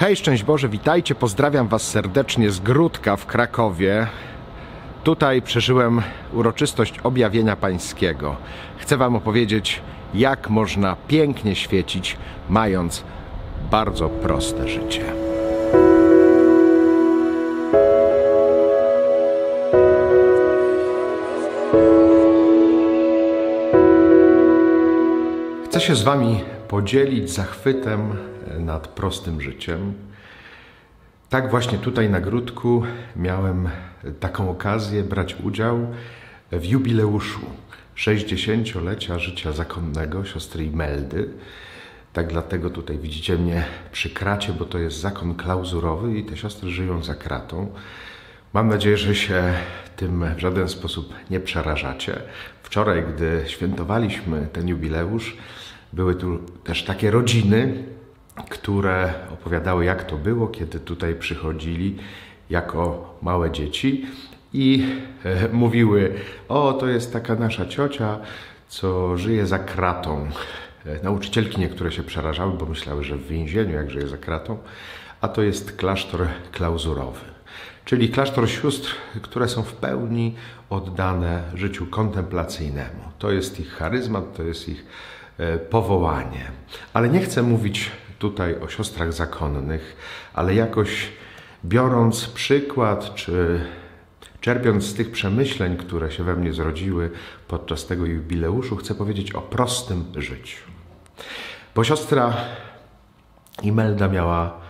Hej, szczęść Boże, witajcie, pozdrawiam Was serdecznie z Gródka w Krakowie. Tutaj przeżyłem uroczystość objawienia pańskiego. Chcę Wam opowiedzieć, jak można pięknie świecić, mając bardzo proste życie. Chcę się z Wami podzielić zachwytem nad prostym życiem. Tak właśnie tutaj na Gródku miałem taką okazję brać udział w jubileuszu 60-lecia życia zakonnego siostry Imeldy. Tak dlatego tutaj widzicie mnie przy kracie, bo to jest zakon klauzurowy i te siostry żyją za kratą. Mam nadzieję, że się tym w żaden sposób nie przerażacie. Wczoraj, gdy świętowaliśmy ten jubileusz, były tu też takie rodziny, które opowiadały, jak to było, kiedy tutaj przychodzili jako małe dzieci i e, mówiły: O, to jest taka nasza ciocia, co żyje za kratą. E, nauczycielki niektóre się przerażały, bo myślały, że w więzieniu, jak żyje za kratą, a to jest klasztor klauzurowy. Czyli klasztor sióstr, które są w pełni oddane życiu kontemplacyjnemu. To jest ich charyzmat, to jest ich e, powołanie. Ale nie chcę mówić tutaj o siostrach zakonnych, ale jakoś biorąc przykład, czy czerpiąc z tych przemyśleń, które się we mnie zrodziły podczas tego jubileuszu, chcę powiedzieć o prostym życiu. Bo siostra Imelda miała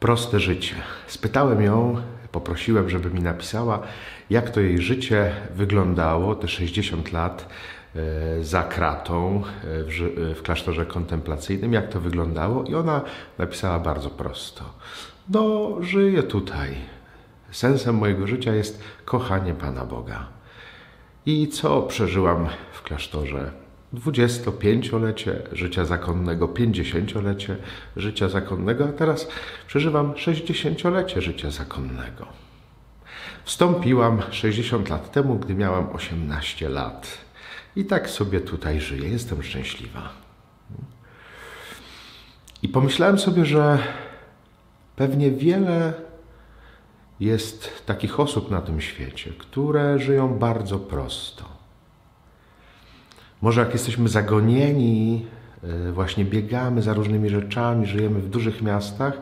proste życie. Spytałem ją, poprosiłem, żeby mi napisała, jak to jej życie wyglądało, te 60 lat E, za kratą e, e, w klasztorze kontemplacyjnym, jak to wyglądało, i ona napisała bardzo prosto. No, żyję tutaj. Sensem mojego życia jest kochanie Pana Boga. I co przeżyłam w klasztorze? 25-lecie życia zakonnego, 50-lecie życia zakonnego, a teraz przeżywam 60-lecie życia zakonnego. Wstąpiłam 60 lat temu, gdy miałam 18 lat. I tak sobie tutaj żyję, jestem szczęśliwa. I pomyślałem sobie, że pewnie wiele jest takich osób na tym świecie, które żyją bardzo prosto. Może jak jesteśmy zagonieni, e, właśnie biegamy za różnymi rzeczami, żyjemy w dużych miastach,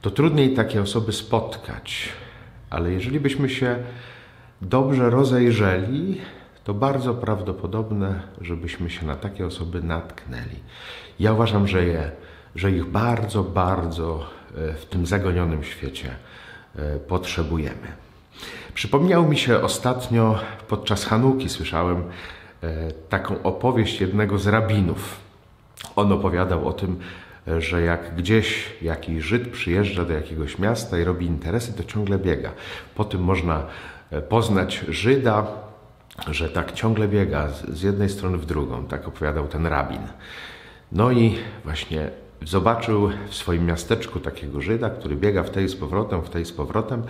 to trudniej takie osoby spotkać. Ale jeżeli byśmy się dobrze rozejrzeli, to bardzo prawdopodobne, żebyśmy się na takie osoby natknęli. Ja uważam, że, je, że ich bardzo, bardzo e, w tym zagonionym świecie e, potrzebujemy. Przypomniał mi się ostatnio podczas Hanuki, słyszałem taką opowieść jednego z rabinów. On opowiadał o tym, że jak gdzieś jakiś Żyd przyjeżdża do jakiegoś miasta i robi interesy, to ciągle biega. Po tym można poznać Żyda, że tak ciągle biega z jednej strony w drugą, tak opowiadał ten rabin. No i właśnie zobaczył w swoim miasteczku takiego Żyda, który biega w tej z powrotem, w tej z powrotem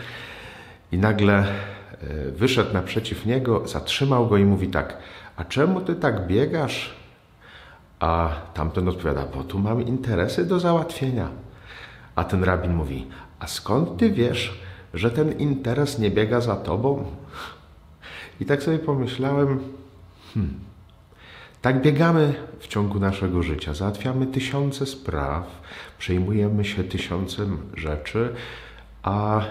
i nagle e, wyszedł naprzeciw niego, zatrzymał go i mówi tak, a czemu ty tak biegasz? A tamten odpowiada, bo tu mam interesy do załatwienia. A ten rabin mówi, a skąd ty wiesz, że ten interes nie biega za tobą? I tak sobie pomyślałem, hmm, tak biegamy w ciągu naszego życia, załatwiamy tysiące spraw, przejmujemy się tysiącem rzeczy, a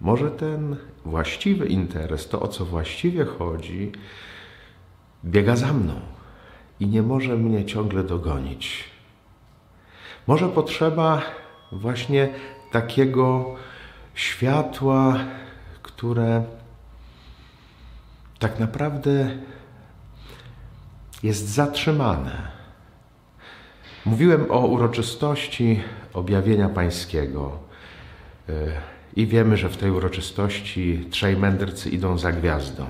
może ten właściwy interes, to o co właściwie chodzi, biega za mną i nie może mnie ciągle dogonić. Może potrzeba właśnie takiego światła, które tak naprawdę jest zatrzymane. Mówiłem o uroczystości objawienia Pańskiego e, i wiemy, że w tej uroczystości trzej mędrcy idą za gwiazdą.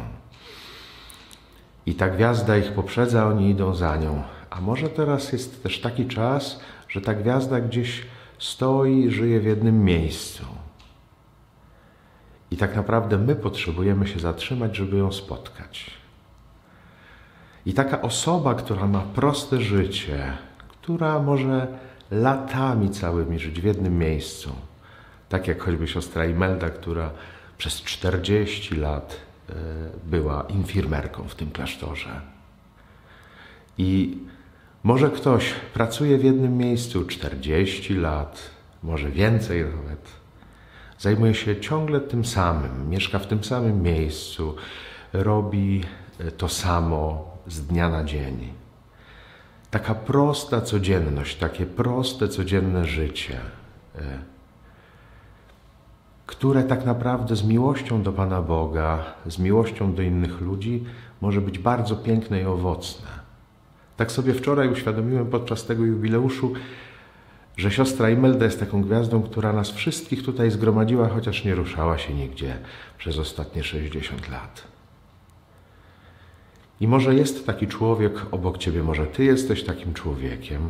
I ta gwiazda ich poprzedza, oni idą za nią. A może teraz jest też taki czas, że ta gwiazda gdzieś stoi, żyje w jednym miejscu. I tak naprawdę my potrzebujemy się zatrzymać, żeby ją spotkać. I taka osoba, która ma proste życie, która może latami całymi żyć w jednym miejscu. Tak jak choćby siostra Imelda, która przez 40 lat była infirmerką w tym klasztorze. I może ktoś pracuje w jednym miejscu 40 lat, może więcej nawet. Zajmuje się ciągle tym samym, mieszka w tym samym miejscu, robi e, to samo z dnia na dzień. Taka prosta codzienność, takie proste codzienne życie, e, które tak naprawdę z miłością do Pana Boga, z miłością do innych ludzi może być bardzo piękne i owocne. Tak sobie wczoraj uświadomiłem podczas tego jubileuszu, że siostra Imelda jest taką gwiazdą, która nas wszystkich tutaj zgromadziła, chociaż nie ruszała się nigdzie przez ostatnie 60 lat. I może jest taki człowiek obok ciebie, może ty jesteś takim człowiekiem,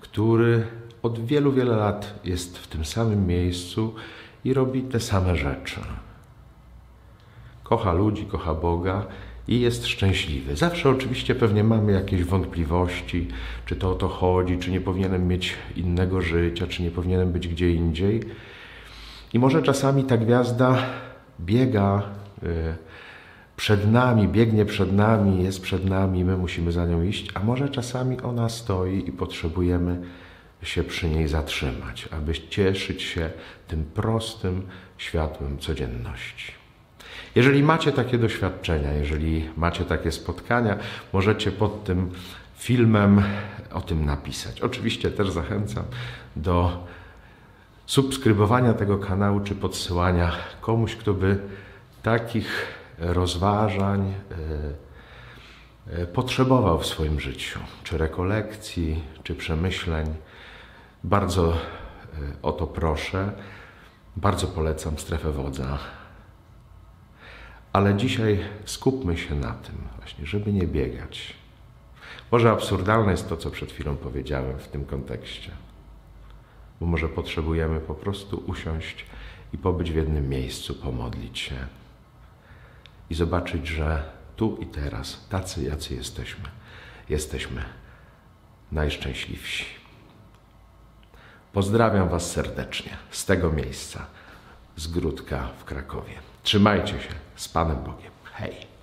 który od wielu, wiele lat jest w tym samym miejscu i robi te same rzeczy. Kocha ludzi, kocha Boga i jest szczęśliwy. Zawsze oczywiście pewnie mamy jakieś wątpliwości, czy to o to chodzi, czy nie powinienem mieć innego życia, czy nie powinienem być gdzie indziej. I może czasami ta gwiazda biega y, przed nami, biegnie przed nami, jest przed nami, my musimy za nią iść, a może czasami ona stoi i potrzebujemy się przy niej zatrzymać, aby cieszyć się tym prostym światłem codzienności. Jeżeli macie takie doświadczenia, jeżeli macie takie spotkania, możecie pod tym filmem o tym napisać. Oczywiście też zachęcam do subskrybowania tego kanału czy podsyłania komuś, kto by takich rozważań e, potrzebował w swoim życiu, czy rekolekcji, czy przemyśleń. Bardzo e, o to proszę. Bardzo polecam strefę wodza. Ale dzisiaj skupmy się na tym właśnie, żeby nie biegać. Może absurdalne jest to, co przed chwilą powiedziałem w tym kontekście. Bo może potrzebujemy po prostu usiąść i pobyć w jednym miejscu, pomodlić się i zobaczyć, że tu i teraz, tacy jacy jesteśmy, jesteśmy najszczęśliwsi. Pozdrawiam Was serdecznie z tego miejsca, z Gródka w Krakowie. Trzymajcie się z Panem Bogiem. Hej!